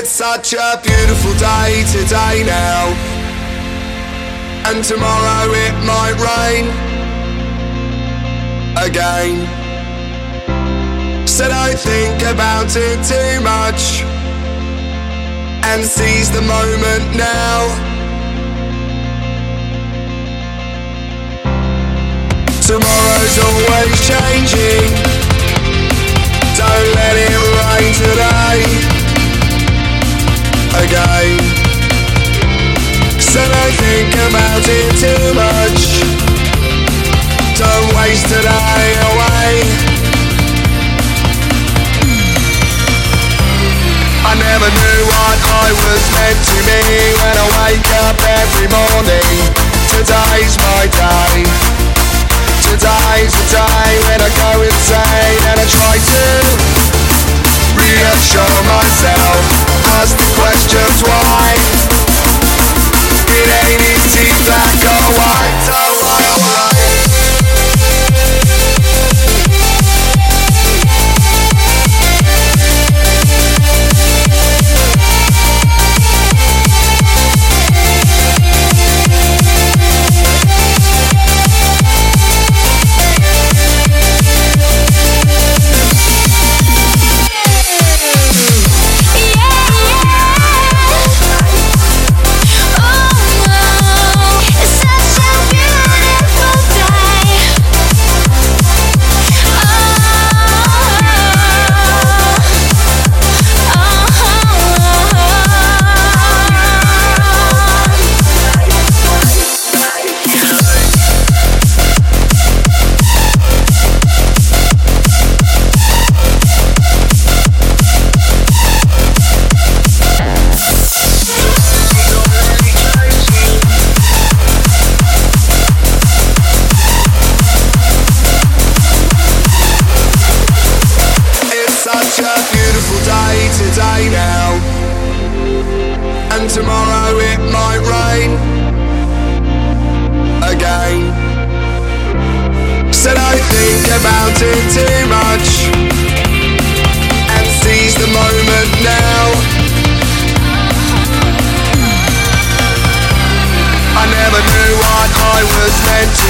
It's such a beautiful day today now. And tomorrow it might rain again. So don't think about it too much and seize the moment now. Tomorrow's always changing. Don't let it rain today again. So don't think about it too much. Don't waste today away. I never knew what I was meant to be when I wake up every morning. Today's my day. Today's the day when I go insane and I try to reassure myself. Ask the questions why. It ain't easy black or white. Oh, oh, oh.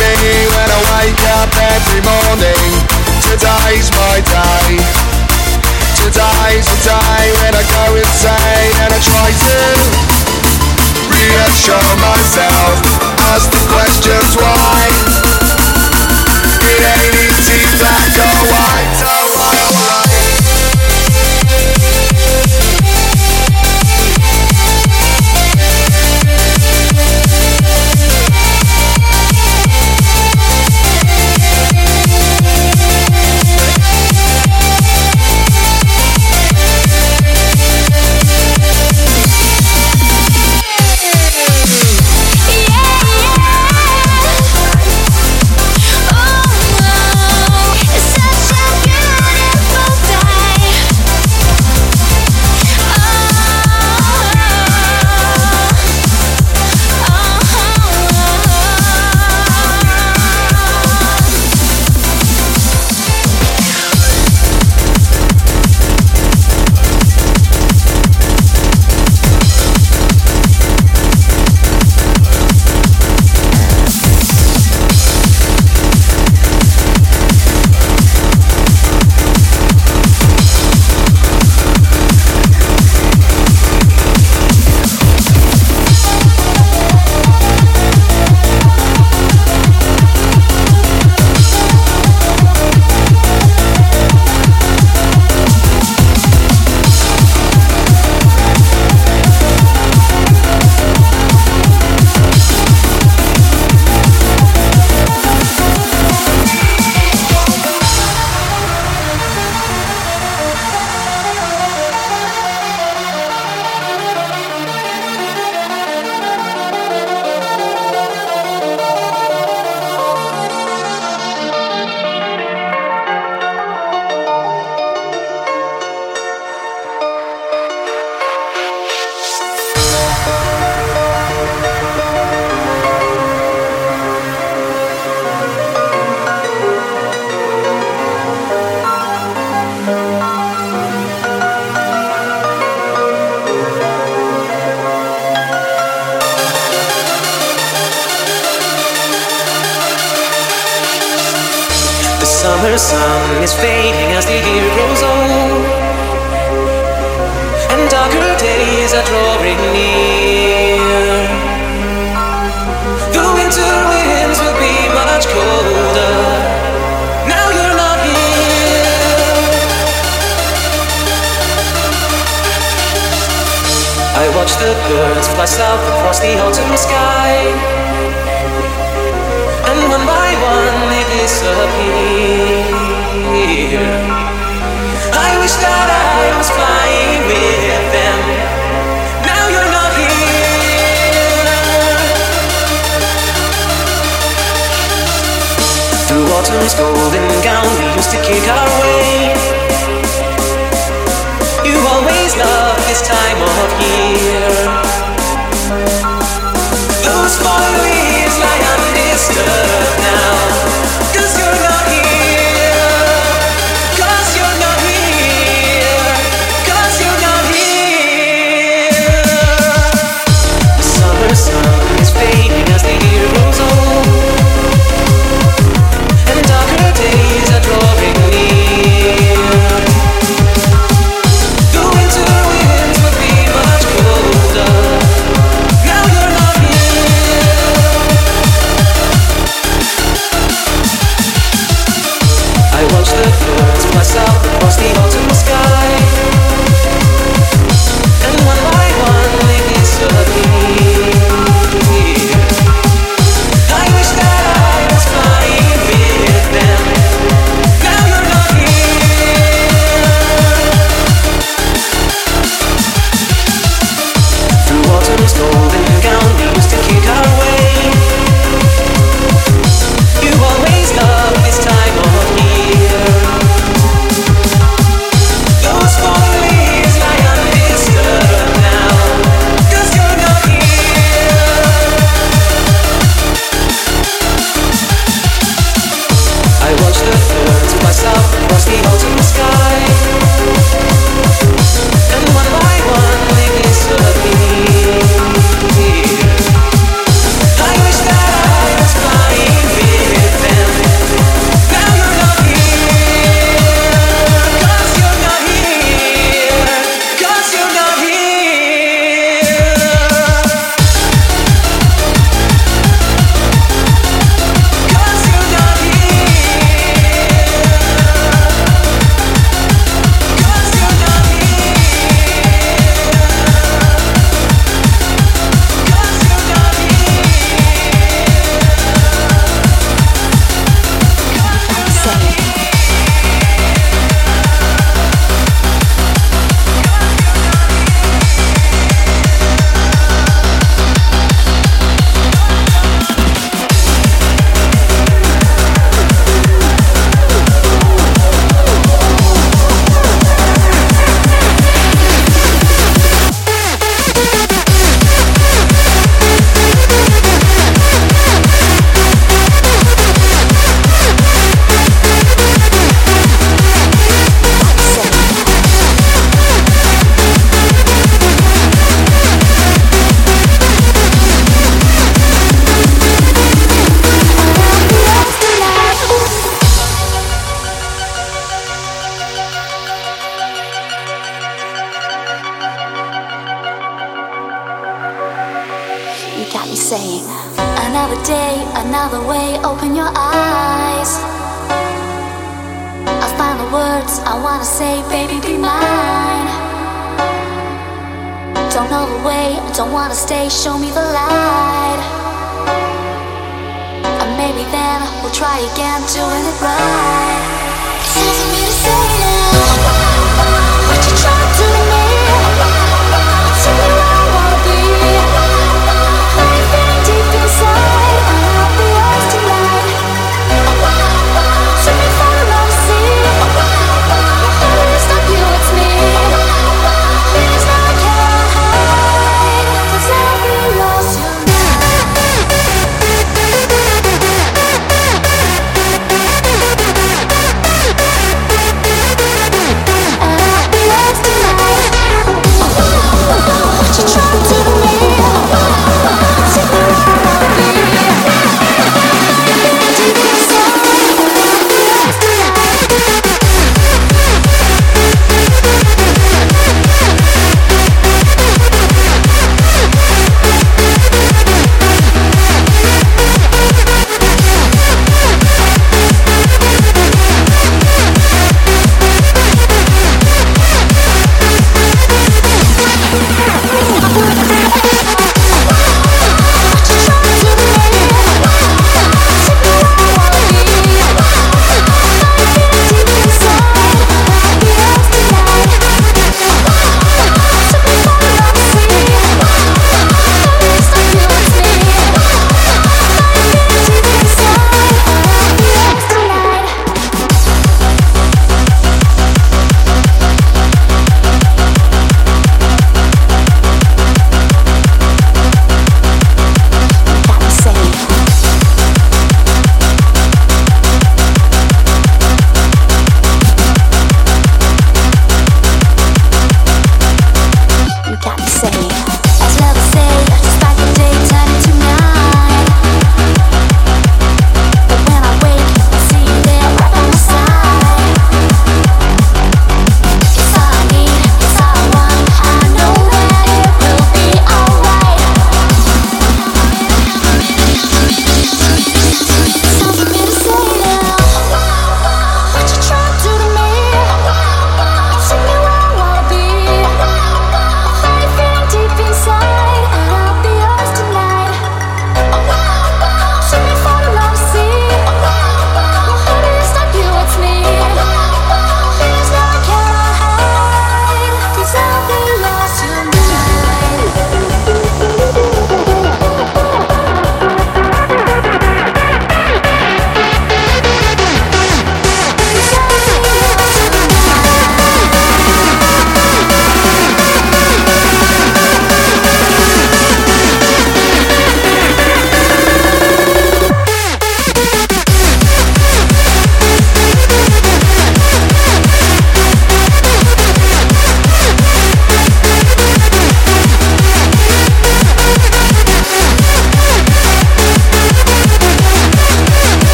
Be when I wake up every morning. Today's my day. Today's the day when I go insane and I try to reassure myself. Ask the questions why. It ain't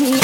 when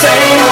same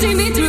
see me.